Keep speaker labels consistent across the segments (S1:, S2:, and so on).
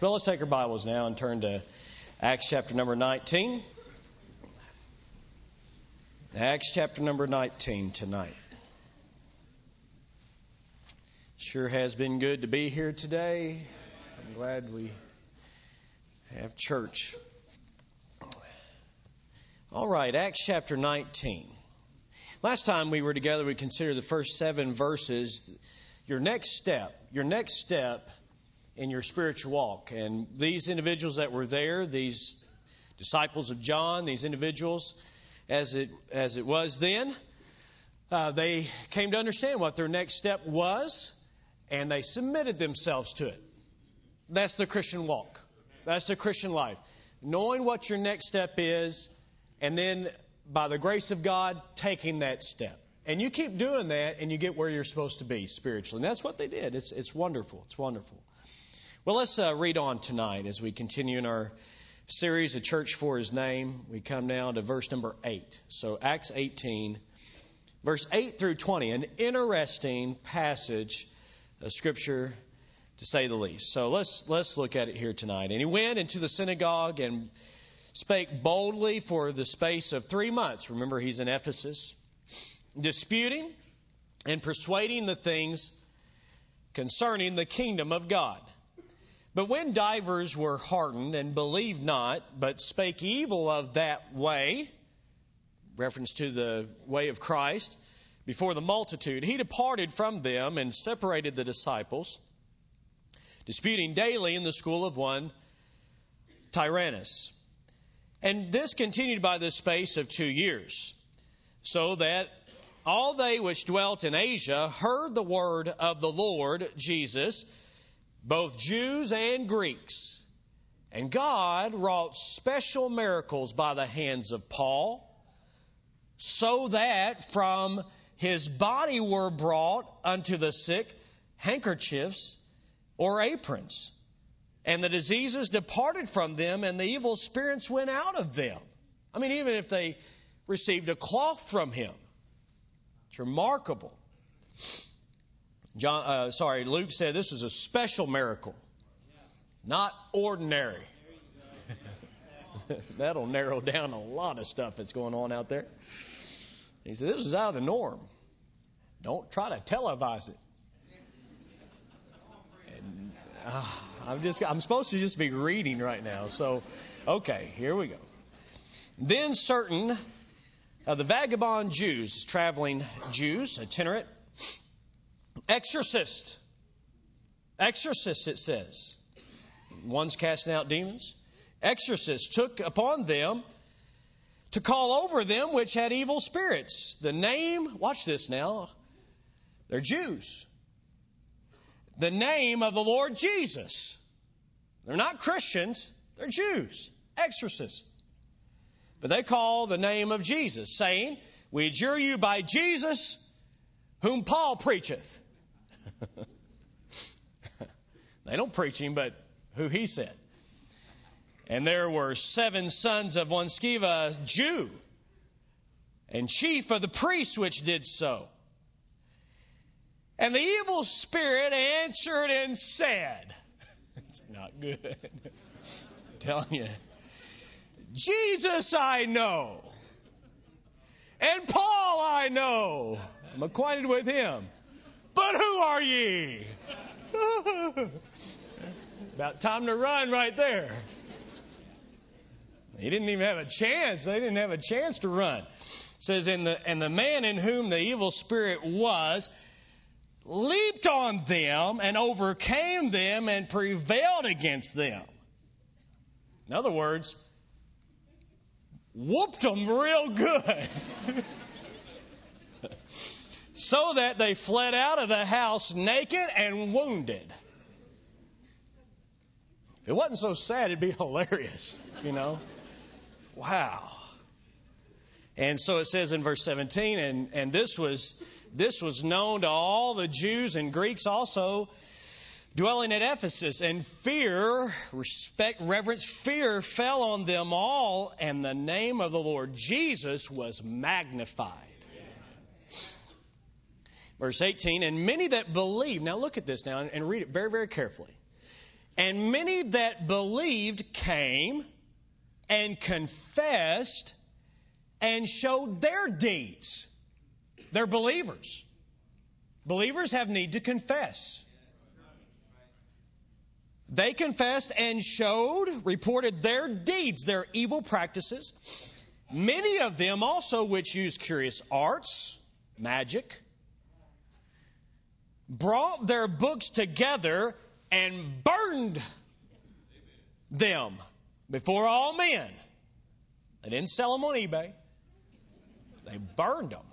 S1: Well, let's take our Bibles now and turn to Acts chapter number 19. Acts chapter number 19 tonight. Sure has been good to be here today. I'm glad we have church. All right, Acts chapter 19. Last time we were together, we considered the first seven verses. Your next step, your next step in your spiritual walk. And these individuals that were there, these disciples of John, these individuals, as it as it was then, uh, they came to understand what their next step was, and they submitted themselves to it. That's the Christian walk. That's the Christian life. Knowing what your next step is, and then by the grace of God, taking that step. And you keep doing that, and you get where you're supposed to be spiritually. And that's what they did. It's, it's wonderful. It's wonderful. Well, let's uh, read on tonight as we continue in our series, A Church for His Name. We come now to verse number 8. So, Acts 18, verse 8 through 20, an interesting passage of Scripture to say the least. So, let's, let's look at it here tonight. And he went into the synagogue and spake boldly for the space of three months. Remember, he's in Ephesus, disputing and persuading the things concerning the kingdom of God. But when divers were hardened and believed not, but spake evil of that way, reference to the way of Christ, before the multitude, he departed from them and separated the disciples, disputing daily in the school of one Tyrannus. And this continued by the space of two years, so that all they which dwelt in Asia heard the word of the Lord Jesus both Jews and Greeks. And God wrought special miracles by the hands of Paul, so that from his body were brought unto the sick handkerchiefs or aprons. And the diseases departed from them, and the evil spirits went out of them. I mean, even if they received a cloth from him, it's remarkable. John, uh, sorry, Luke said this was a special miracle, not ordinary. That'll narrow down a lot of stuff that's going on out there. He said this is out of the norm. Don't try to televise it. And, uh, I'm just I'm supposed to just be reading right now. So, okay, here we go. Then certain of the vagabond Jews, traveling Jews, itinerant, Exorcist. Exorcist, it says. One's casting out demons. Exorcists took upon them to call over them which had evil spirits. The name, watch this now, they're Jews. The name of the Lord Jesus. They're not Christians, they're Jews, exorcists. But they call the name of Jesus, saying, We adjure you by Jesus, whom Paul preacheth. they don't preach him, but who he said. And there were seven sons of one Sceva, Jew, and chief of the priests which did so. And the evil spirit answered and said, It's not good. I'm telling you. Jesus I know. And Paul I know. I'm acquainted with him. But who are ye? About time to run right there. He didn't even have a chance. They didn't have a chance to run. It says, and the, and the man in whom the evil spirit was leaped on them and overcame them and prevailed against them. In other words, whooped them real good. so that they fled out of the house naked and wounded. If it wasn't so sad, it'd be hilarious, you know? Wow. And so it says in verse 17, and, and this was this was known to all the Jews and Greeks also dwelling at Ephesus, and fear, respect, reverence, fear fell on them all, and the name of the Lord Jesus was magnified. Verse 18, and many that believed, now look at this now and read it very, very carefully. And many that believed came and confessed and showed their deeds. They're believers. Believers have need to confess. They confessed and showed, reported their deeds, their evil practices. Many of them also which used curious arts, magic, brought their books together and burned them before all men. They didn't sell them on eBay. They burned them.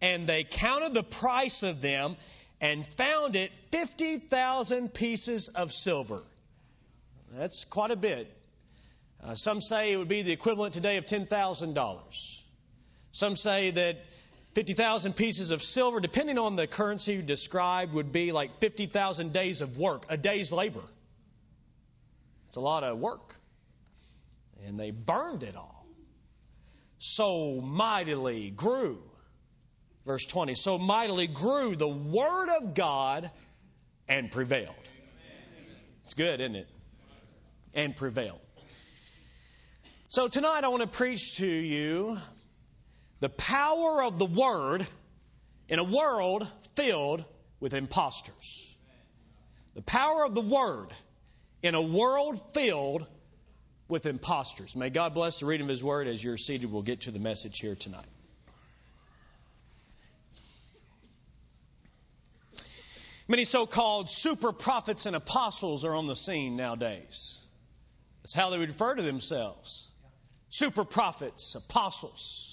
S1: And they counted the price of them and found it 50,000 pieces of silver. That's quite a bit. Uh, some say it would be the equivalent today of $10,000. Some say that 50,000 pieces of silver, depending on the currency described, would be like 50,000 days of work, a day's labor. It's a lot of work. And they burned it all. So mightily grew. Verse 20. So mightily grew the word of God and prevailed. It's good, isn't it? And prevailed. So tonight I want to preach to you the power of the Word in a world filled with imposters. The power of the Word in a world filled with imposters. May God bless the reading of His Word as you're seated. We'll get to the message here tonight. Many so called super prophets and apostles are on the scene nowadays. That's how they refer to themselves. Super prophets, apostles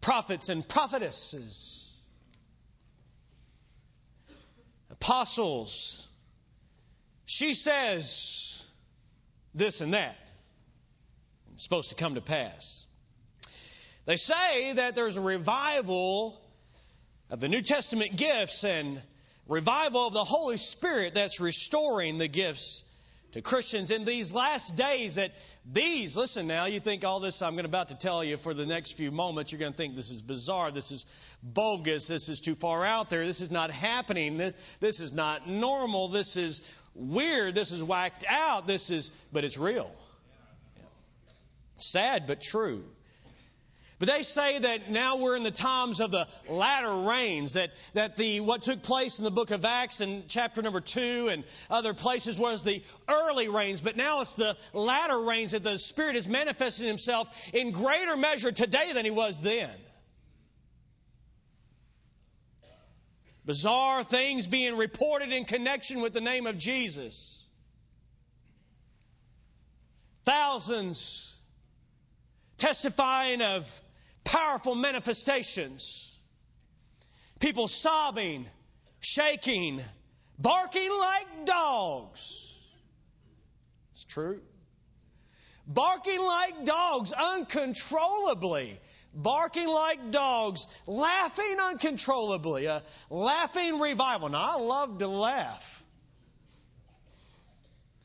S1: prophets and prophetesses, apostles. She says this and that. It's supposed to come to pass. They say that there's a revival of the New Testament gifts and revival of the Holy Spirit that's restoring the gifts to Christians in these last days that these, listen now, you think all this I'm gonna about to tell you for the next few moments, you're going to think this is bizarre, this is bogus, this is too far out there, this is not happening, this, this is not normal, this is weird, this is whacked out, this is, but it's real. Sad but true. But they say that now we're in the times of the latter rains, that, that the, what took place in the book of Acts in chapter number two and other places was the early rains, but now it's the latter rains that the Spirit is manifesting Himself in greater measure today than He was then. Bizarre things being reported in connection with the name of Jesus. Thousands testifying of powerful manifestations. People sobbing, shaking, barking like dogs. It's true. Barking like dogs uncontrollably. Barking like dogs, laughing uncontrollably. A laughing revival. Now, I love to laugh.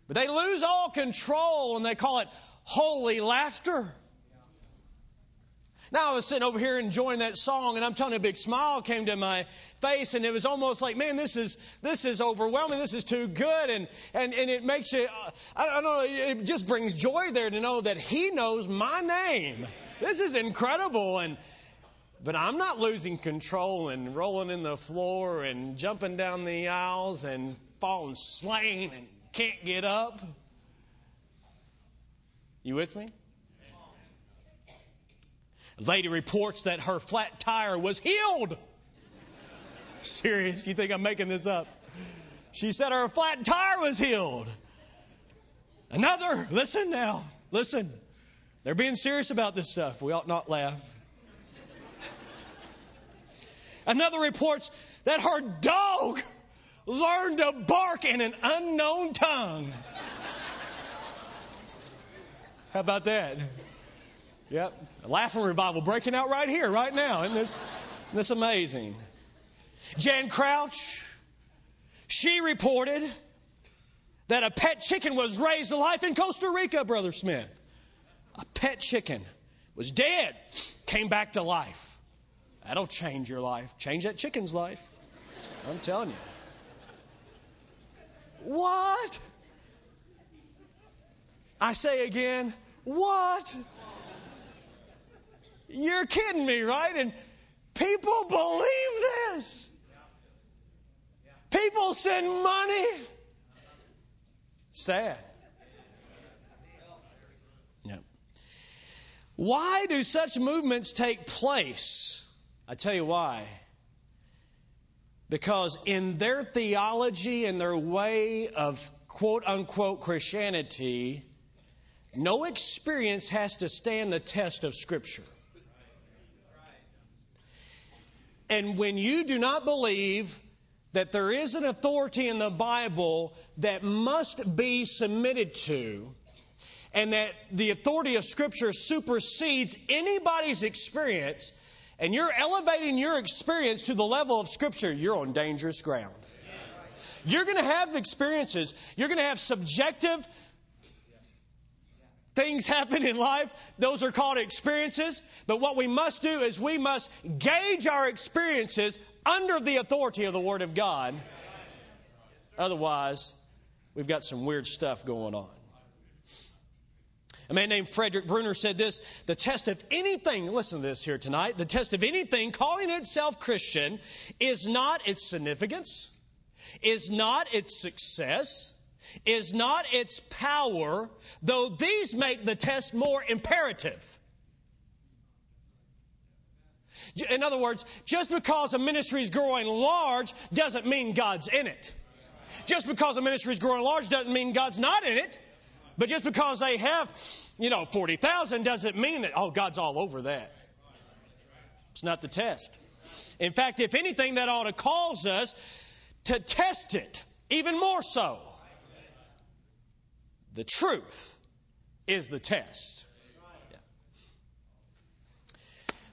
S1: But they lose all control and they call it holy laughter. Now I was sitting over here enjoying that song, and I'm telling you, a big smile came to my face, and it was almost like, man, this is this is overwhelming. This is too good, and and and it makes you, uh, I don't know, it just brings joy there to know that He knows my name. This is incredible, and but I'm not losing control and rolling in the floor and jumping down the aisles and falling slain and can't get up. You with me? Lady reports that her flat tire was healed. Serious? You think I'm making this up? She said her flat tire was healed. Another, listen now, listen. They're being serious about this stuff. We ought not laugh. Another reports that her dog learned to bark in an unknown tongue. How about that? Yep. A laughing revival breaking out right here, right now. Isn't this, isn't this amazing? Jan Crouch, she reported that a pet chicken was raised to life in Costa Rica, Brother Smith. A pet chicken was dead, came back to life. That'll change your life. Change that chicken's life. I'm telling you. What? I say again, what? You're kidding me, right? And people believe this. People send money. Sad. Yep. Why do such movements take place? I tell you why. Because in their theology and their way of quote unquote Christianity, no experience has to stand the test of Scripture. And when you do not believe that there is an authority in the Bible that must be submitted to, and that the authority of Scripture supersedes anybody's experience, and you're elevating your experience to the level of Scripture, you're on dangerous ground. You're going to have experiences. You're going to have subjective things happen in life. Those are called experiences. But what we must do is we must gauge our experiences under the authority of the Word of God. Otherwise, we've got some weird stuff going on. A man named Frederick Bruner said this the test of anything, listen to this here tonight, the test of anything calling itself Christian is not its significance, is not its success, is not its power, though these make the test more imperative. In other words, just because a ministry is growing large doesn't mean God's in it. Just because a ministry is growing large doesn't mean God's not in it. But just because they have, you know, 40,000 doesn't mean that, oh, God's all over that. It's not the test. In fact, if anything, that ought to cause us to test it even more so. The truth is the test.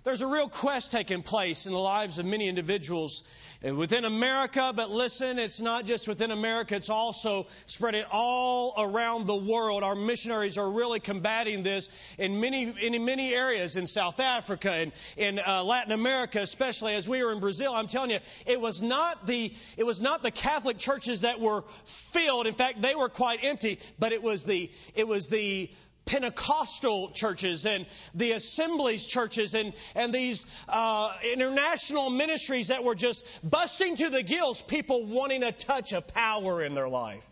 S1: There's a real quest taking place in the lives of many individuals within America, but listen, it's not just within America, it's also spreading all around the world. Our missionaries are really combating this in many, in many areas in South Africa and in uh, Latin America, especially as we were in Brazil. I'm telling you, it was not the, it was not the Catholic churches that were filled. In fact, they were quite empty, but it was the, it was the Pentecostal churches and the assemblies churches and, and these uh, international ministries that were just busting to the gills, people wanting a touch of power in their life.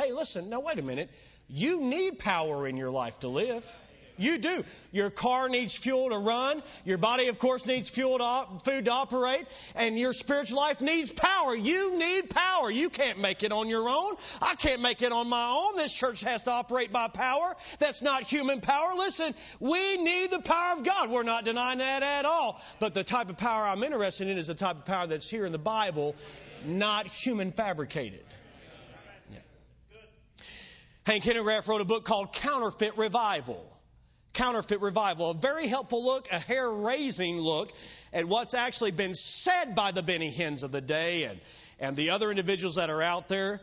S1: Hey, listen, now wait a minute. You need power in your life to live. You do. Your car needs fuel to run. Your body, of course, needs fuel to op- food to operate. And your spiritual life needs power. You need power. You can't make it on your own. I can't make it on my own. This church has to operate by power. That's not human power. Listen, we need the power of God. We're not denying that at all. But the type of power I'm interested in is the type of power that's here in the Bible, not human fabricated. Hank Hanegraaff wrote a book called Counterfeit Revival counterfeit revival. A very helpful look, a hair raising look at what's actually been said by the Benny Hinns of the day and, and the other individuals that are out there.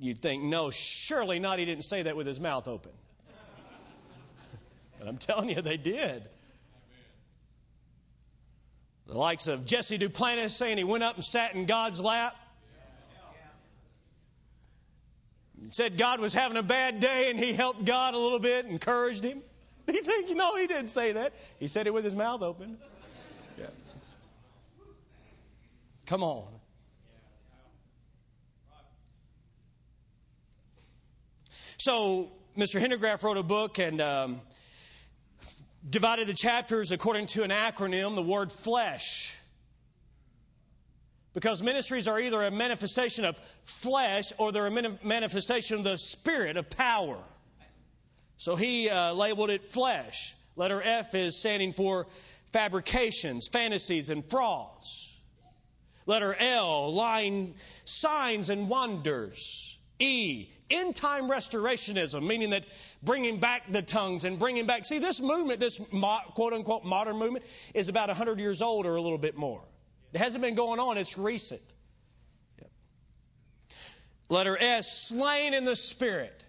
S1: You'd think, no, surely not. He didn't say that with his mouth open. but I'm telling you, they did. The likes of Jesse Duplantis saying he went up and sat in God's lap. Said God was having a bad day and he helped God a little bit, encouraged him. He said, No, he didn't say that. He said it with his mouth open. Yeah. Come on. So, Mr. Hanegraaff wrote a book and um, divided the chapters according to an acronym, the word flesh. Because ministries are either a manifestation of flesh or they're a manifestation of the spirit of power. So he uh, labeled it flesh. Letter F is standing for fabrications, fantasies, and frauds. Letter L, lying signs and wonders. E, end time restorationism, meaning that bringing back the tongues and bringing back. See, this movement, this quote unquote modern movement, is about 100 years old or a little bit more. It hasn't been going on, it's recent. Yep. Letter S, slain in the spirit.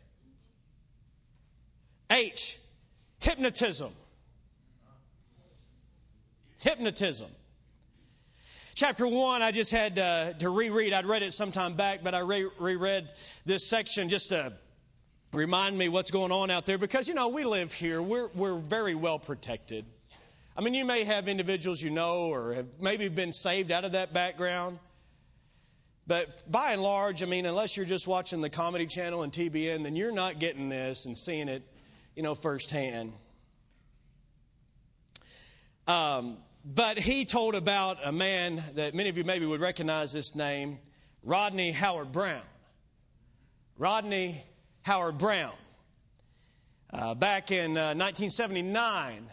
S1: H, hypnotism. Hypnotism. chapter 1, I just had uh, to reread. I'd read it some time back, but I re- reread this section just to remind me what's going on out there because, you know, we live here. We're, we're very well protected. I mean, you may have individuals you know or have maybe been saved out of that background. But by and large, I mean, unless you're just watching the Comedy Channel and TBN, then you're not getting this and seeing it, you know, firsthand. Um, but he told about a man that many of you maybe would recognize this name, Rodney Howard Browne. Rodney Howard Browne. Uh, back in uh, 1979,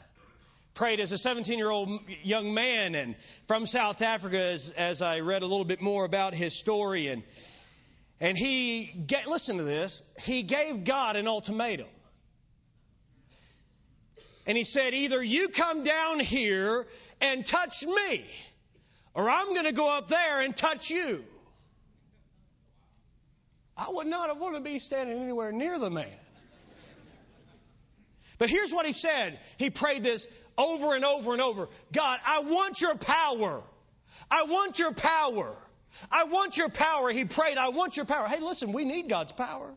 S1: prayed as a 17 year old young man and from South Africa as, as I read a little bit more about his story. And, and he, get, listen to this, he gave God an ultimatum. And he said, either you come down here and touch me, or I'm going to go up there and touch you. I would not have wanted to be standing anywhere near the man. But here's what he said. He prayed this over and over and over. God, I want your power. I want your power. I want your power. He prayed, I want your power. Hey, listen, we need God's power.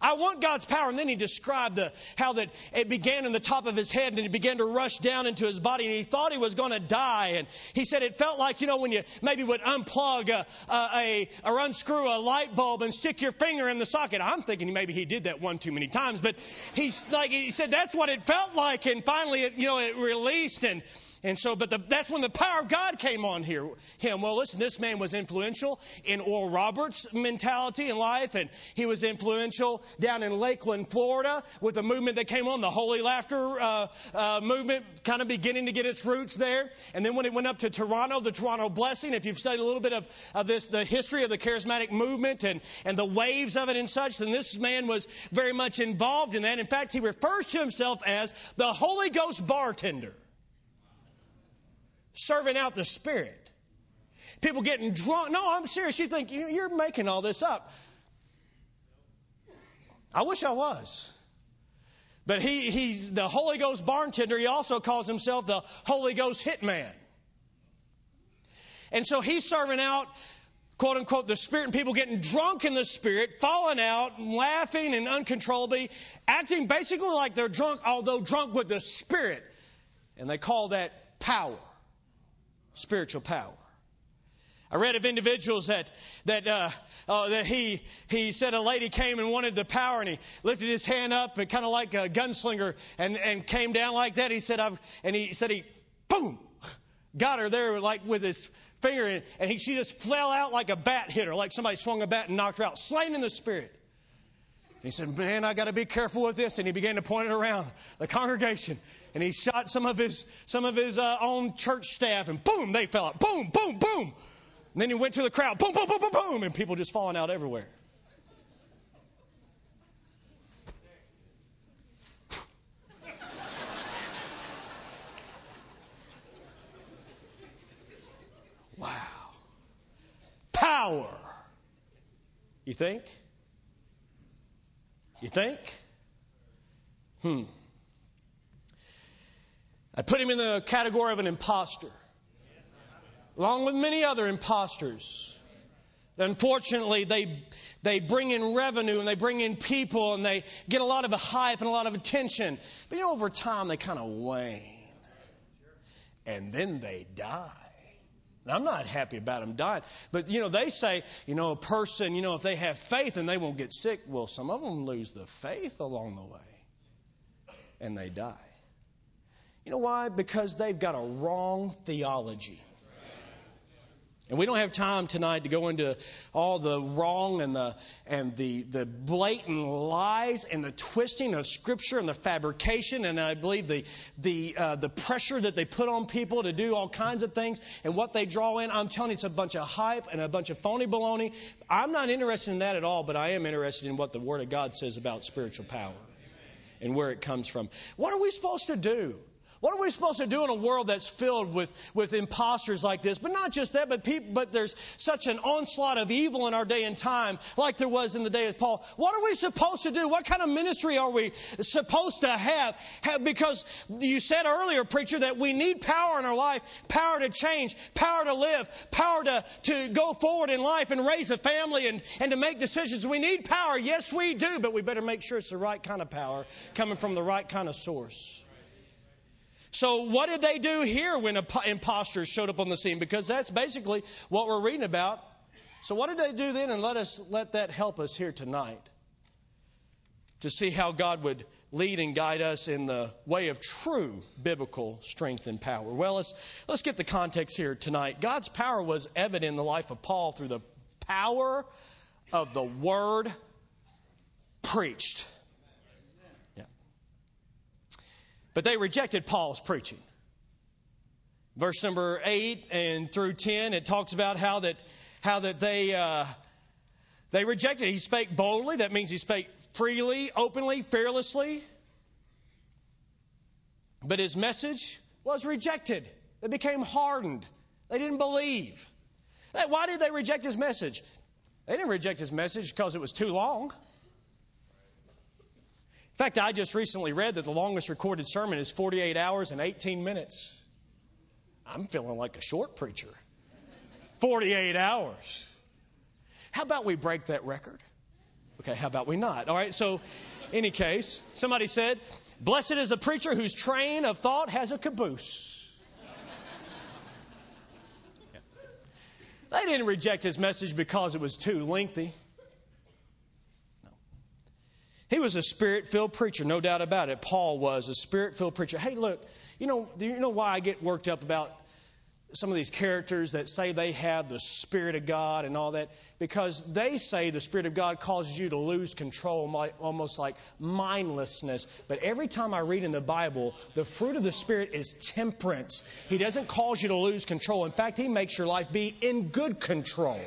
S1: I want God's power. And then he described the, how that it began in the top of his head and it began to rush down into his body and he thought he was going to die. And he said it felt like, you know, when you maybe would unplug a, a, a, or unscrew a light bulb and stick your finger in the socket. I'm thinking maybe he did that one too many times, but he's like, he said that's what it felt like. And finally it, you know, it released and, and so, but the, that's when the power of God came on here, him. Well, listen, this man was influential in Oral Roberts' mentality in life, and he was influential down in Lakeland, Florida, with a movement that came on, the Holy Laughter uh, uh, movement, kind of beginning to get its roots there. And then when it went up to Toronto, the Toronto Blessing, if you've studied a little bit of, of this, the history of the charismatic movement and, and the waves of it and such, then this man was very much involved in that. In fact, he refers to himself as the Holy Ghost bartender serving out the Spirit. People getting drunk. No, I'm serious. You think you're making all this up. I wish I was. But he, he's the Holy Ghost bartender. He also calls himself the Holy Ghost hitman. And so he's serving out, quote unquote, the Spirit and people getting drunk in the Spirit, falling out, laughing and uncontrollably, acting basically like they're drunk, although drunk with the Spirit. And they call that power spiritual power. I read of individuals that that uh, uh, that he he said a lady came and wanted the power and he lifted his hand up and kind of like a gunslinger and and came down like that. He said I've and he said he boom got her there like with his finger and, and he, she just fell out like a bat hit her like somebody swung a bat and knocked her out slain in the spirit. He said, Man, I got to be careful with this. And he began to point it around the congregation. And he shot some of his, some of his uh, own church staff, and boom, they fell out. Boom, boom, boom. And then he went to the crowd. Boom, boom, boom, boom, boom. And people just falling out everywhere. wow. Power. You think? You think? Hmm. I put him in the category of an impostor, along with many other imposters. Unfortunately, they, they bring in revenue and they bring in people and they get a lot of hype and a lot of attention. But you know, over time, they kind of wane. And then they die. I'm not happy about them dying. But, you know, they say, you know, a person, you know, if they have faith and they won't get sick, well, some of them lose the faith along the way and they die. You know why? Because they've got a wrong theology. And we don't have time tonight to go into all the wrong and the and the the blatant lies and the twisting of Scripture and the fabrication and I believe the the uh, the pressure that they put on people to do all kinds of things and what they draw in. I'm telling you, it's a bunch of hype and a bunch of phony baloney. I'm not interested in that at all, but I am interested in what the Word of God says about spiritual power and where it comes from. What are we supposed to do? What are we supposed to do in a world that's filled with, with imposters like this? But not just that, but people, but there's such an onslaught of evil in our day and time, like there was in the day of Paul. What are we supposed to do? What kind of ministry are we supposed to have? have because you said earlier, preacher, that we need power in our life, power to change, power to live, power to, to go forward in life and raise a family and, and to make decisions. We need power. Yes, we do, but we better make sure it's the right kind of power coming from the right kind of source. So, what did they do here when imposters showed up on the scene? Because that's basically what we're reading about. So, what did they do then? And let us let that help us here tonight to see how God would lead and guide us in the way of true biblical strength and power. Well, let's let's get the context here tonight. God's power was evident in the life of Paul through the power of the word preached. But they rejected Paul's preaching. Verse number 8 and through 10, it talks about how that, how that they, uh, they rejected. He spake boldly. That means he spake freely, openly, fearlessly. But his message was rejected. They became hardened. They didn't believe. Why did they reject his message? They didn't reject his message because it was too long fact, I just recently read that the longest recorded sermon is 48 hours and 18 minutes. I'm feeling like a short preacher. 48 hours. How about we break that record? Okay, how about we not? All right, so, any case, somebody said, Blessed is the preacher whose train of thought has a caboose. They didn't reject his message because it was too lengthy. He was a spirit filled preacher, no doubt about it. Paul was a spirit filled preacher. Hey, look, you know, you know why I get worked up about some of these characters that say they have the Spirit of God and all that? Because they say the Spirit of God causes you to lose control, almost like mindlessness. But every time I read in the Bible, the fruit of the Spirit is temperance. He doesn't cause you to lose control. In fact, He makes your life be in good control.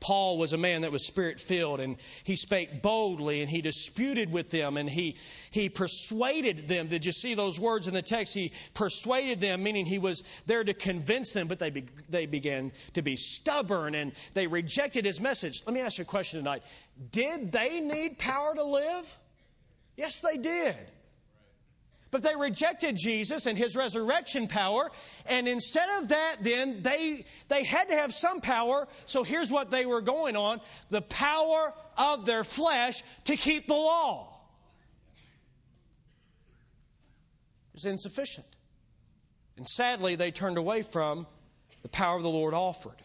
S1: Paul was a man that was spirit filled and he spake boldly and he disputed with them and he, he persuaded them. Did you see those words in the text? He persuaded them, meaning he was there to convince them, but they, be, they began to be stubborn and they rejected his message. Let me ask you a question tonight. Did they need power to live? Yes, they did. But they rejected Jesus and his resurrection power. And instead of that, then they, they had to have some power. So here's what they were going on the power of their flesh to keep the law. Was insufficient. And sadly, they turned away from the power of the Lord offered.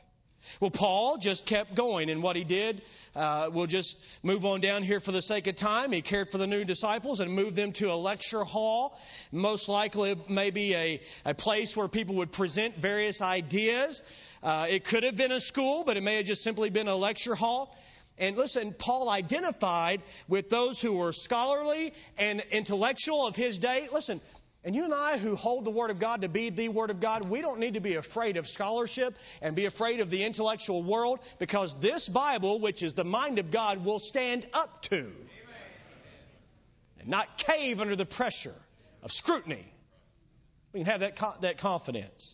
S1: Well, Paul just kept going in what he did. Uh, we'll just move on down here for the sake of time. He cared for the new disciples and moved them to a lecture hall, most likely maybe a, a place where people would present various ideas. Uh, it could have been a school, but it may have just simply been a lecture hall. And listen, Paul identified with those who were scholarly and intellectual of his day. Listen, and you and I, who hold the Word of God to be the Word of God, we don't need to be afraid of scholarship and be afraid of the intellectual world because this Bible, which is the mind of God, will stand up to and not cave under the pressure of scrutiny. We can have that, that confidence.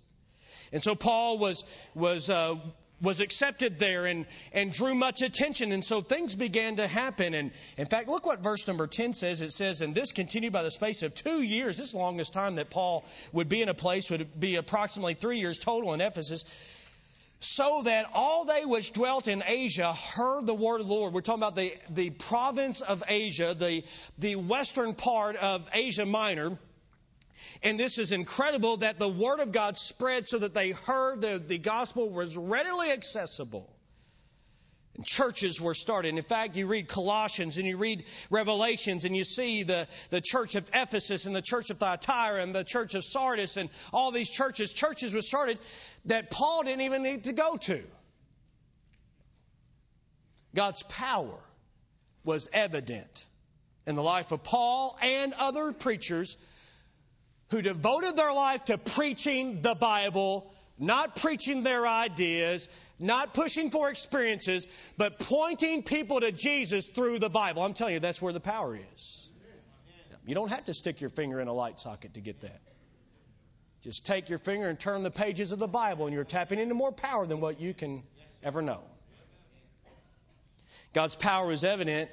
S1: And so Paul was, was uh, was accepted there and, and drew much attention. And so things began to happen. And in fact, look what verse number 10 says. It says, And this continued by the space of two years. This longest time that Paul would be in a place would be approximately three years total in Ephesus. So that all they which dwelt in Asia heard the word of the Lord. We're talking about the, the province of Asia, the, the western part of Asia Minor. And this is incredible that the Word of God spread so that they heard the, the gospel was readily accessible. And churches were started. In fact, you read Colossians and you read Revelations and you see the, the church of Ephesus and the church of Thyatira and the church of Sardis and all these churches. Churches were started that Paul didn't even need to go to. God's power was evident in the life of Paul and other preachers who devoted their life to preaching the Bible, not preaching their ideas, not pushing for experiences, but pointing people to Jesus through the Bible. I'm telling you, that's where the power is. You don't have to stick your finger in a light socket to get that. Just take your finger and turn the pages of the Bible, and you're tapping into more power than what you can ever know. God's power is evident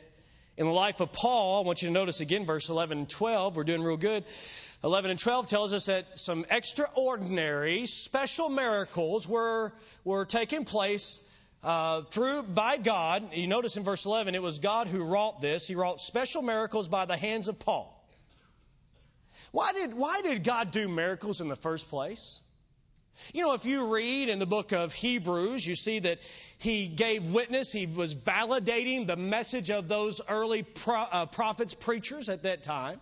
S1: in the life of Paul. I want you to notice again verse 11 and 12. We're doing real good. 11 and 12 tells us that some extraordinary, special miracles were, were taking place uh, through by God. You notice in verse 11, it was God who wrought this. He wrought special miracles by the hands of Paul. Why did, why did God do miracles in the first place? You know, if you read in the book of Hebrews, you see that he gave witness, he was validating the message of those early pro, uh, prophets, preachers at that time,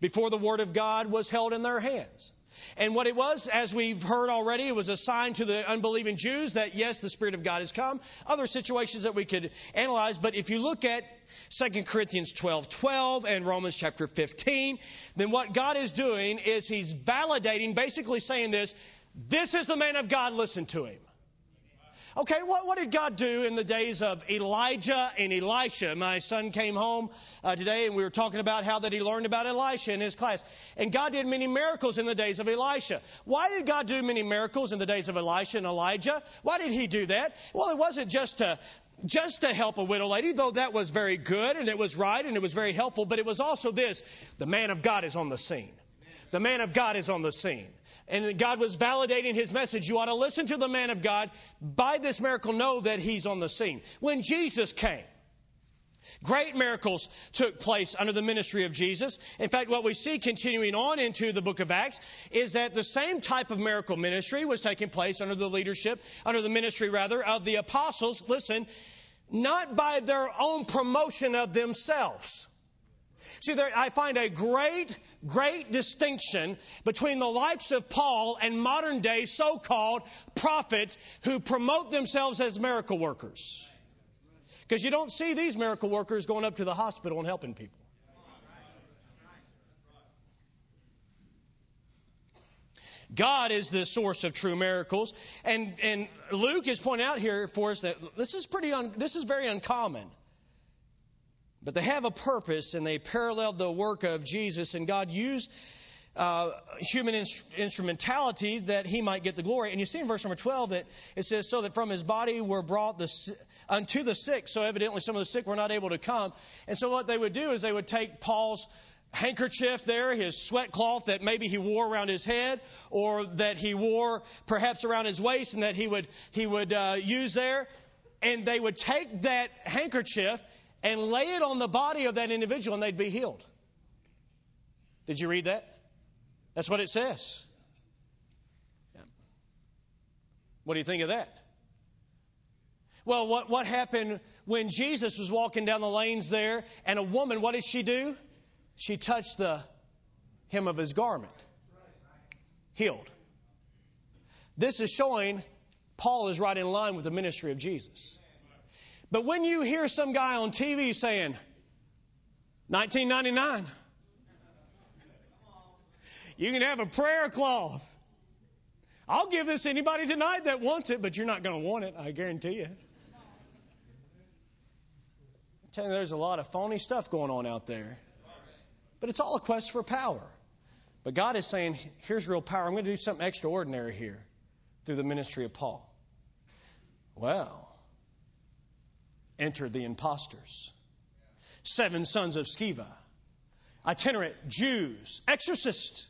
S1: before the Word of God was held in their hands. And what it was, as we've heard already, it was a sign to the unbelieving Jews that yes, the Spirit of God has come. Other situations that we could analyze, but if you look at 2 Corinthians 12 12 and Romans chapter 15, then what God is doing is He's validating, basically saying this this is the man of God, listen to him. Okay, what, what did God do in the days of Elijah and Elisha? My son came home uh, today and we were talking about how that he learned about Elisha in his class. And God did many miracles in the days of Elisha. Why did God do many miracles in the days of Elisha and Elijah? Why did he do that? Well, it wasn't just to just to help a widow lady, though that was very good and it was right and it was very helpful, but it was also this the man of God is on the scene. The man of God is on the scene and God was validating his message. You ought to listen to the man of God. By this miracle, know that he's on the scene. When Jesus came, Great miracles took place under the ministry of Jesus. In fact, what we see continuing on into the book of Acts is that the same type of miracle ministry was taking place under the leadership, under the ministry rather, of the apostles. Listen, not by their own promotion of themselves. See, there, I find a great, great distinction between the likes of Paul and modern day so called prophets who promote themselves as miracle workers. Because you don't see these miracle workers going up to the hospital and helping people. God is the source of true miracles. And, and Luke is pointing out here for us that this is pretty, un, this is very uncommon. But they have a purpose and they paralleled the work of Jesus, and God used uh, human inst- instrumentality that he might get the glory. And you see in verse number 12 that it says, So that from his body were brought the, unto the sick. So evidently some of the sick were not able to come. And so what they would do is they would take Paul's handkerchief there, his sweat cloth that maybe he wore around his head, or that he wore perhaps around his waist, and that he would he would uh, use there, and they would take that handkerchief and lay it on the body of that individual and they'd be healed. Did you read that? That's what it says. What do you think of that? Well, what, what happened when Jesus was walking down the lanes there and a woman, what did she do? She touched the hem of his garment. Healed. This is showing Paul is right in line with the ministry of Jesus. But when you hear some guy on TV saying, 1999, you can have a prayer cloth. I'll give this anybody tonight that wants it, but you're not going to want it, I guarantee you. I'm telling you, there's a lot of phony stuff going on out there. But it's all a quest for power. But God is saying, here's real power. I'm going to do something extraordinary here through the ministry of Paul. Well, entered the impostors. Seven sons of Sceva, itinerant Jews, exorcists.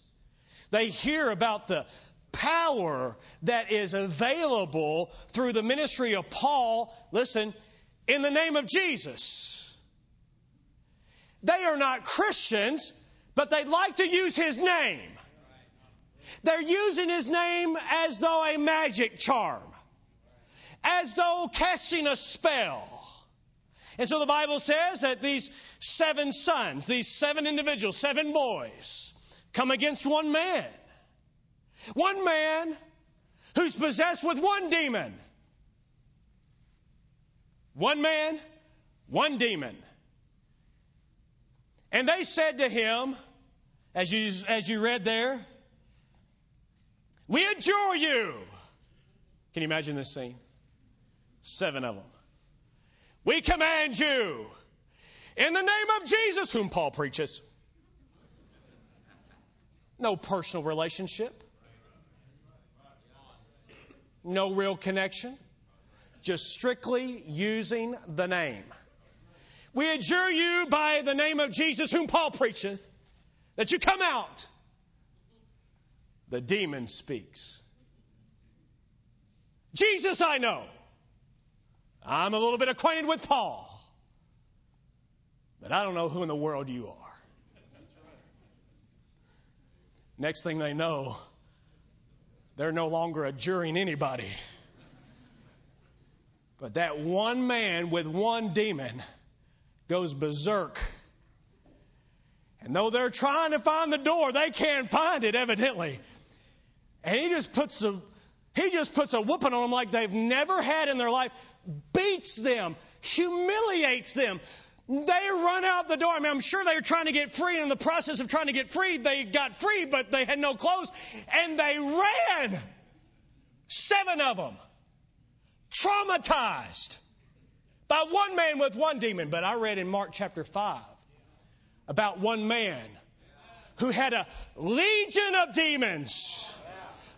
S1: They hear about the power that is available through the ministry of Paul, listen, in the name of Jesus. They are not Christians, but they'd like to use his name. They're using his name as though a magic charm, as though casting a spell. And so the Bible says that these seven sons, these seven individuals, seven boys, come against one man. One man who's possessed with one demon. One man, one demon. And they said to him, as you, as you read there, we adjure you. Can you imagine this scene? Seven of them. We command you in the name of Jesus, whom Paul preaches. No personal relationship. No real connection. Just strictly using the name. We adjure you by the name of Jesus, whom Paul preacheth, that you come out. The demon speaks. Jesus, I know. I'm a little bit acquainted with Paul. But I don't know who in the world you are. Next thing they know, they're no longer adjuring anybody. But that one man with one demon goes berserk. And though they're trying to find the door, they can't find it, evidently. And he just puts a he just puts a whooping on them like they've never had in their life, beats them, humiliates them. They run out the door. I mean, I'm sure they were trying to get free, and in the process of trying to get free, they got free, but they had no clothes, and they ran. Seven of them. Traumatized by one man with one demon. But I read in Mark chapter 5 about one man who had a legion of demons.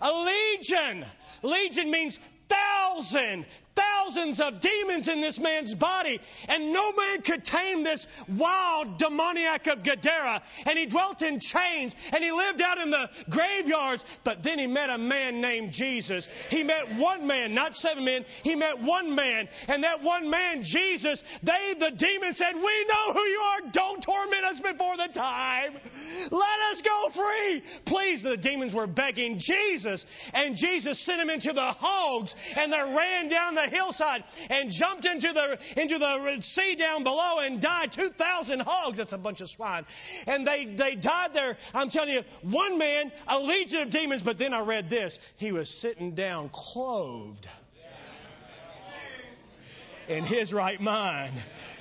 S1: A legion. Legion means thousand, thousands of demons in this man's body, and no man could tame this wild demoniac of Gadara. And he dwelt in chains, and he lived out in the graveyards. But then he met a man named Jesus. He met one man, not seven men. He met one man, and that one man, Jesus, they, the demons, said, "We know who you are. Don't torment us before the time. Let us go free, please." The demons were begging Jesus, and Jesus sent him into the hogs, and they ran down the hillside and jumped into the, into the sea down below and died. 2,000 hogs. That's a bunch of swine. And they, they died there. I'm telling you, one man, a legion of demons. But then I read this. He was sitting down clothed in his right mind.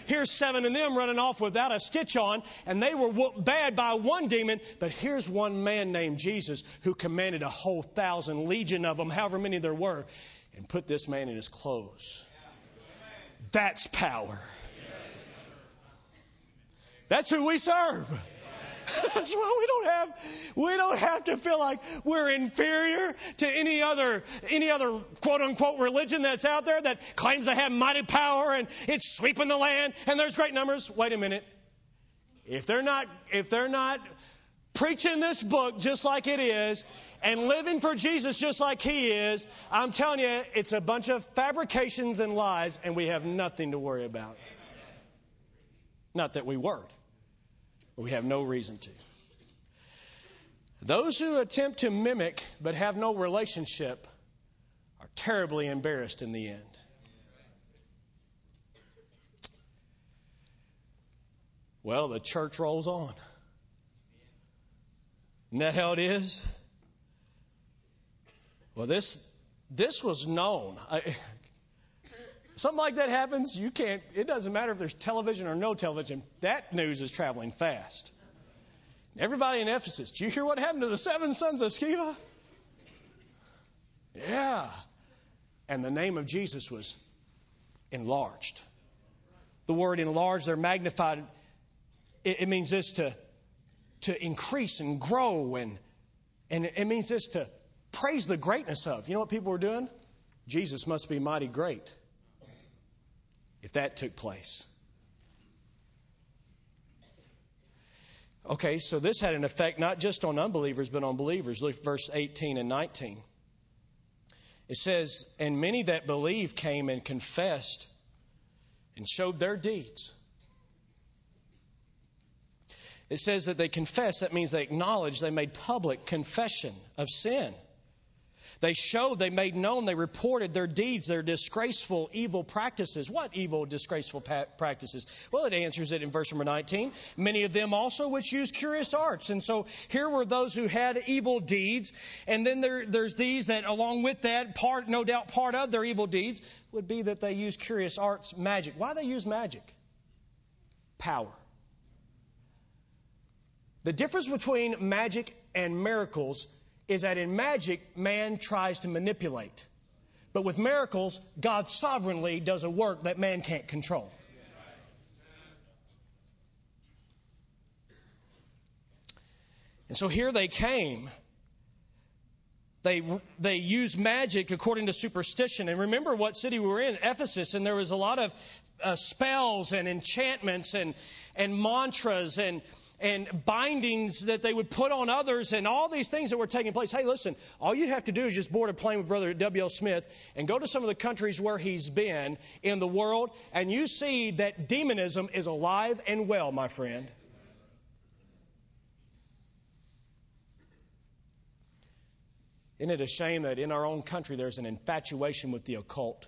S1: Here's seven of them running off without a stitch on, and they were whooped bad by one demon. But here's one man named Jesus who commanded a whole thousand legion of them, however many there were and put this man in his clothes. That's power. That's who we serve. That's why we don't have we don't have to feel like we're inferior to any other any other quote unquote religion that's out there that claims they have mighty power and it's sweeping the land and there's great numbers. Wait a minute. If they're not if they're not preaching this book just like it is and living for Jesus just like He is, I'm telling you, it's a bunch of fabrications and lies, and we have nothing to worry about. Not that we but we have no reason to. Those who attempt to mimic but have no relationship are terribly embarrassed in the end. Well, the church rolls on. Isn't that how it is? Well, this this was known. I, something like that happens, you can't. It doesn't matter if there's television or no television. That news is traveling fast. Everybody in Ephesus, do you hear what happened to the seven sons of Sceva? Yeah. And the name of Jesus was enlarged. The word enlarged, they're magnified. It, it means this to to increase and grow and and it means this to praise the greatness of. You know what people were doing? Jesus must be mighty great if that took place. Okay, so this had an effect not just on unbelievers, but on believers. Look verse 18 and 19. It says, And many that believed came and confessed and showed their deeds. It says that they confess. That means they acknowledge, they made public confession of sin. They showed, they made known, they reported their deeds, their disgraceful, evil practices. What evil, disgraceful practices? Well, it answers it in verse number 19. Many of them also which use curious arts. And so here were those who had evil deeds. And then there, there's these that, along with that, part, no doubt part of their evil deeds would be that they use curious arts, magic. Why they use magic? Power. The difference between magic and miracles is that in magic, man tries to manipulate. But with miracles, God sovereignly does a work that man can't control. And so here they came. They, they used magic according to superstition. And remember what city we were in, Ephesus, and there was a lot of uh, spells and enchantments and, and mantras and, and bindings that they would put on others and all these things that were taking place. Hey, listen, all you have to do is just board a plane with Brother W.L. Smith and go to some of the countries where he's been in the world, and you see that demonism is alive and well, my friend. Isn't it a shame that in our own country there's an infatuation with the occult?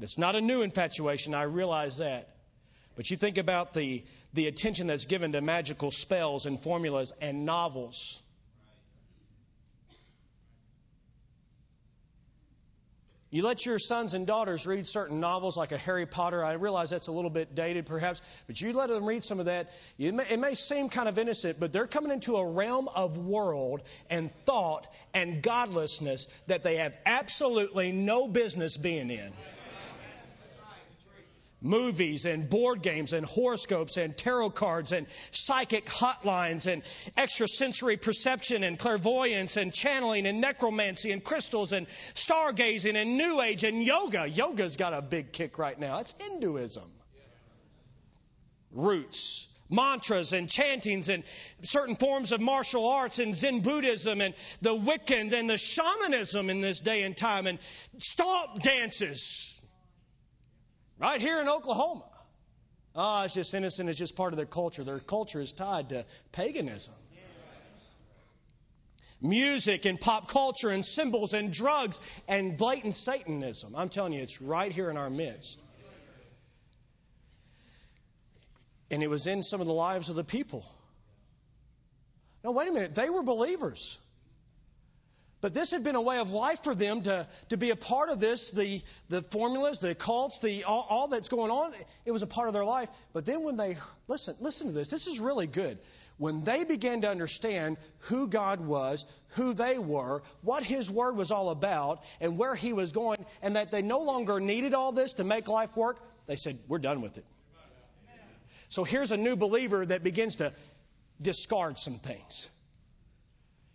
S1: It's not a new infatuation, I realize that. But you think about the, the attention that's given to magical spells and formulas and novels. You let your sons and daughters read certain novels like a Harry Potter. I realize that's a little bit dated perhaps, but you let them read some of that. It may, it may seem kind of innocent, but they're coming into a realm of world and thought and godlessness that they have absolutely no business being in movies and board games and horoscopes and tarot cards and psychic hotlines and extrasensory perception and clairvoyance and channeling and necromancy and crystals and stargazing and new age and yoga. Yoga's got a big kick right now. It's Hinduism. Roots. Mantras and chantings and certain forms of martial arts and Zen Buddhism and the Wiccan and the shamanism in this day and time and stomp dances Right here in Oklahoma. Ah, oh, it's just innocent. It's just part of their culture. Their culture is tied to paganism. Music and pop culture and symbols and drugs and blatant Satanism. I'm telling you, it's right here in our midst. And it was in some of the lives of the people. Now, wait a minute. They were believers. But this had been a way of life for them to, to be a part of this, the, the formulas, the cults, the, all, all that's going on. It was a part of their life. But then when they, listen, listen to this. This is really good. When they began to understand who God was, who they were, what His Word was all about, and where He was going, and that they no longer needed all this to make life work, they said, we're done with it. So here's a new believer that begins to discard some things.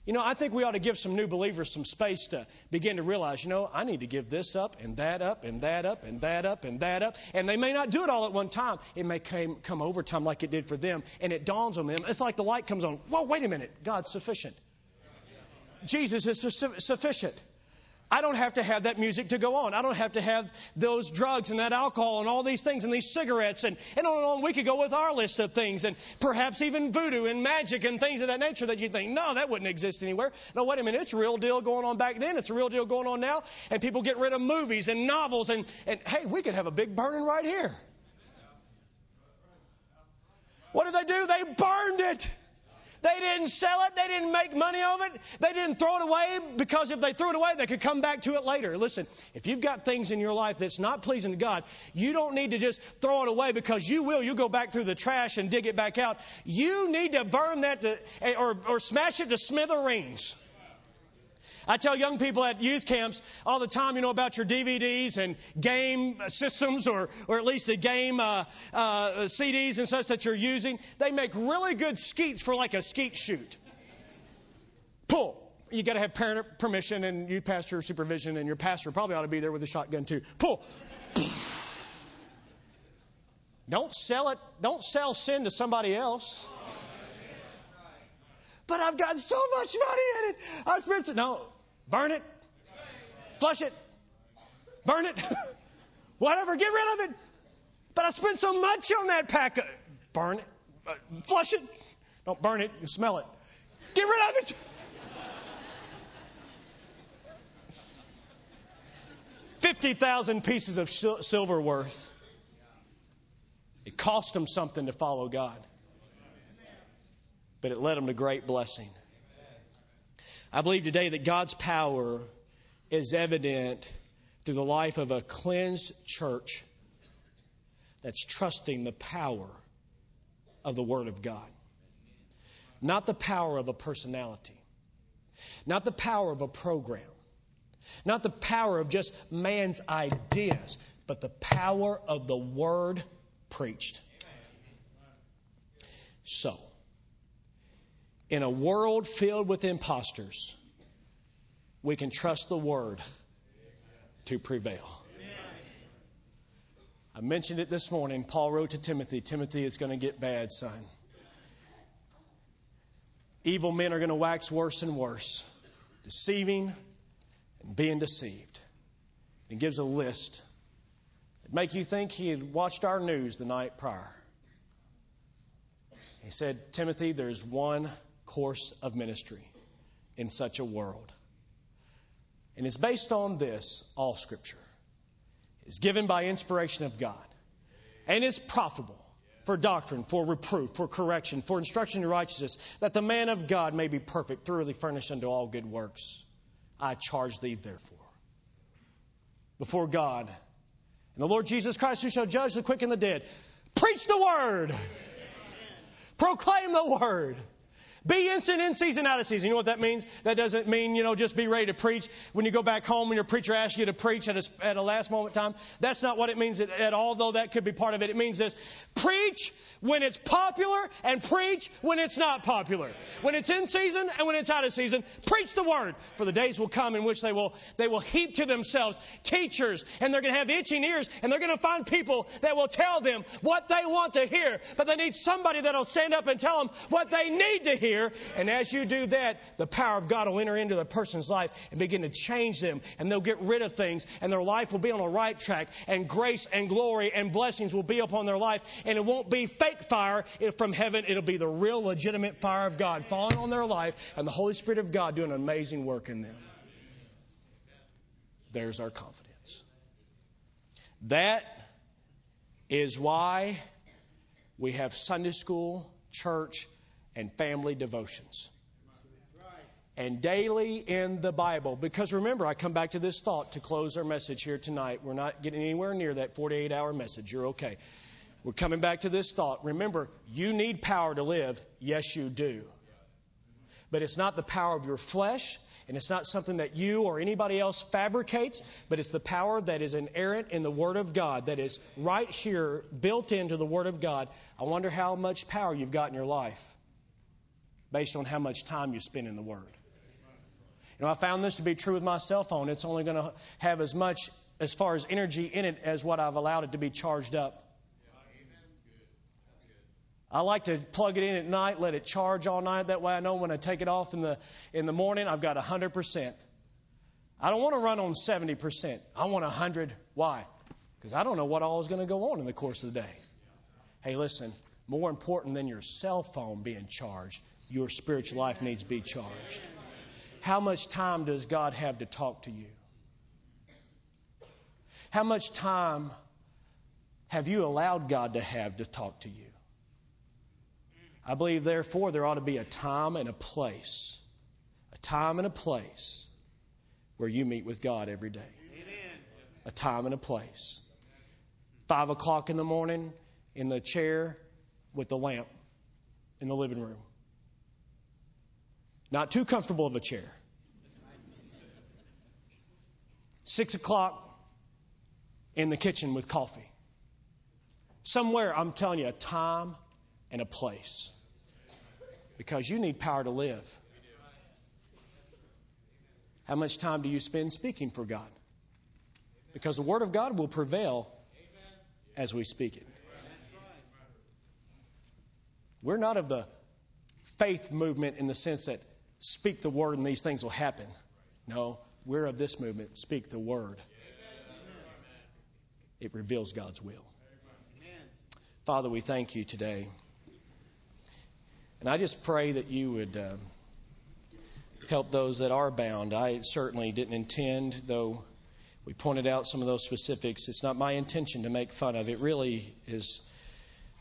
S1: You know, I think we ought to give some new believers some space to begin to realize, you know, I need to give this up and that up and that up and that up and that up. And they may not do it all at one time. It may come, come over time like it did for them. And it dawns on them. It's like the light comes on. Whoa, wait a minute. God's sufficient. Jesus is sufficient. I don't have to have that music to go on. I don't have to have those drugs and that alcohol and all these things and these cigarettes and, and on and on. We could go with our list of things and perhaps even voodoo and magic and things of that nature that you think, no, that wouldn't exist anywhere. No, wait a minute. It's a real deal going on back then. It's a real deal going on now. And people get rid of movies and novels and, and hey, we could have a big burning right here. What did they do? They burned it. They didn't sell it. They didn't make money of it. They didn't throw it away because if they threw it away, they could come back to it later. Listen, if you've got things in your life that's not pleasing to God, you don't need to just throw it away because you will. You'll go back through the trash and dig it back out. You need to burn that to, or, or smash it to smithereens. I tell young people at youth camps all the time, you know, about your DVDs and game systems or, or at least the game uh, uh, CDs and such that you're using. They make really good skeets for like a skeet shoot. Pull. You got to have parent permission and youth pastor supervision, and your pastor probably ought to be there with a shotgun too. Pull. don't sell it. Don't sell sin to somebody else but I've got so much money in it. I spent. No, burn it, flush it, burn it, whatever, get rid of it. But I spent so much on that pack. Of, burn it, uh, flush it. Don't burn it, you smell it. Get rid of it. Fifty thousand pieces of silver worth. It cost them something to follow God but it led them to great blessing. I believe today that God's power is evident through the life of a cleansed church that's trusting the power of the Word of God. Not the power of a personality, not the power of a program, not the power of just man's ideas, but the power of the Word preached. So, in a world filled with imposters, we can trust the Word to prevail. I mentioned it this morning. Paul wrote to Timothy Timothy, it's going to get bad, son. Evil men are going to wax worse and worse, deceiving and being deceived. He gives a list that make you think he had watched our news the night prior. He said, Timothy, there's one course of ministry in such a world. And it's based on this, all scripture is given by inspiration of God and is profitable for doctrine, for reproof, for correction, for instruction in righteousness, that the man of God may be perfect, thoroughly furnished unto all good works. I charge thee therefore before God and the Lord Jesus Christ, who shall judge the quick and the dead. Preach the word. Proclaim the word. Be instant in season, out of season. You know what that means? That doesn't mean, you know, just be ready to preach when you go back home and your preacher asks you to preach at a, at a last moment time. That's not what it means at, at all, though that could be part of it. It means this. Preach when it's popular and preach when it's not popular. When it's in season and when it's out of season, preach the word. For the days will come in which they will, they will heap to themselves teachers and they're going to have itching ears and they're going to find people that will tell them what they want to hear. But they need somebody that'll stand up and tell them what they need to hear here. And as you do that, the power of God will enter into the person's life and begin to change them. And they'll get rid of things and their life will be on the right track. And grace and glory and blessings will be upon their life. And it won't be fake fire from heaven. It'll be the real legitimate fire of God falling on their life and the Holy Spirit of God doing an amazing work in them. There's our confidence. That is why we have Sunday school, church, and family devotions. And daily in the Bible. Because remember, I come back to this thought to close our message here tonight. We're not getting anywhere near that 48 hour message. You're okay. We're coming back to this thought. Remember, you need power to live. Yes, you do. But it's not the power of your flesh, and it's not something that you or anybody else fabricates, but it's the power that is inerrant in the Word of God, that is right here, built into the Word of God. I wonder how much power you've got in your life based on how much time you spend in the Word. You know, I found this to be true with my cell phone. It's only going to have as much as far as energy in it as what I've allowed it to be charged up. I like to plug it in at night, let it charge all night. That way I know when I take it off in the, in the morning, I've got 100%. I don't want to run on 70%. I want 100. Why? Because I don't know what all is going to go on in the course of the day. Hey, listen, more important than your cell phone being charged your spiritual life needs to be charged. How much time does God have to talk to you? How much time have you allowed God to have to talk to you? I believe, therefore, there ought to be a time and a place, a time and a place where you meet with God every day. A time and a place. Five o'clock in the morning in the chair with the lamp in the living room. Not too comfortable of a chair. Six o'clock in the kitchen with coffee. Somewhere, I'm telling you, a time and a place. Because you need power to live. How much time do you spend speaking for God? Because the Word of God will prevail as we speak it. We're not of the faith movement in the sense that speak the word and these things will happen. No, we're of this movement. Speak the word. It reveals God's will. Father, we thank you today. And I just pray that you would uh, help those that are bound. I certainly didn't intend, though we pointed out some of those specifics. It's not my intention to make fun of. It really is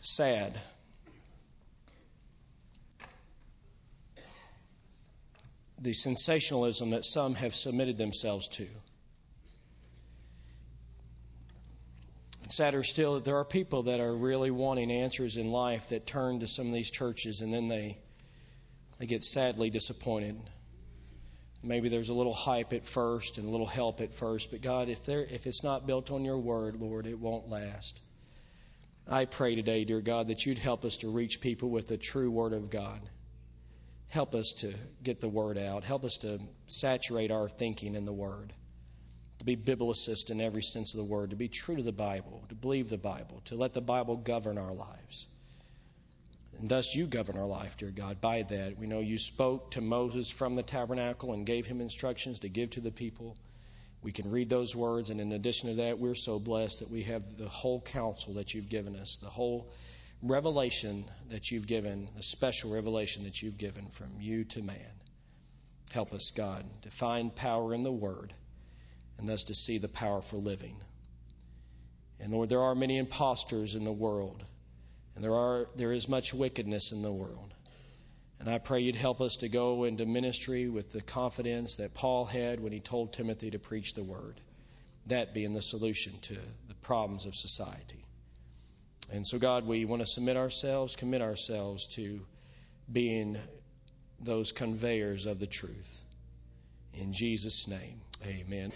S1: sad the sensationalism that some have submitted themselves to. Sadder still there are people that are really wanting answers in life that turn to some of these churches and then they they get sadly disappointed. Maybe there's a little hype at first and a little help at first, but God, if there if it's not built on your word, Lord, it won't last. I pray today, dear God, that you'd help us to reach people with the true word of God. Help us to get the word out. Help us to saturate our thinking in the word. To be biblicist in every sense of the word, to be true to the Bible, to believe the Bible, to let the Bible govern our lives. And thus you govern our life, dear God, by that. We know you spoke to Moses from the tabernacle and gave him instructions to give to the people. We can read those words, and in addition to that, we're so blessed that we have the whole counsel that you've given us, the whole revelation that you've given, the special revelation that you've given from you to man. Help us, God, to find power in the Word and thus to see the power for living. And Lord, there are many impostors in the world, and there are there is much wickedness in the world. And I pray you'd help us to go into ministry with the confidence that Paul had when he told Timothy to preach the word. That being the solution to the problems of society. And so, God, we want to submit ourselves, commit ourselves to being those conveyors of the truth. In Jesus' name, amen.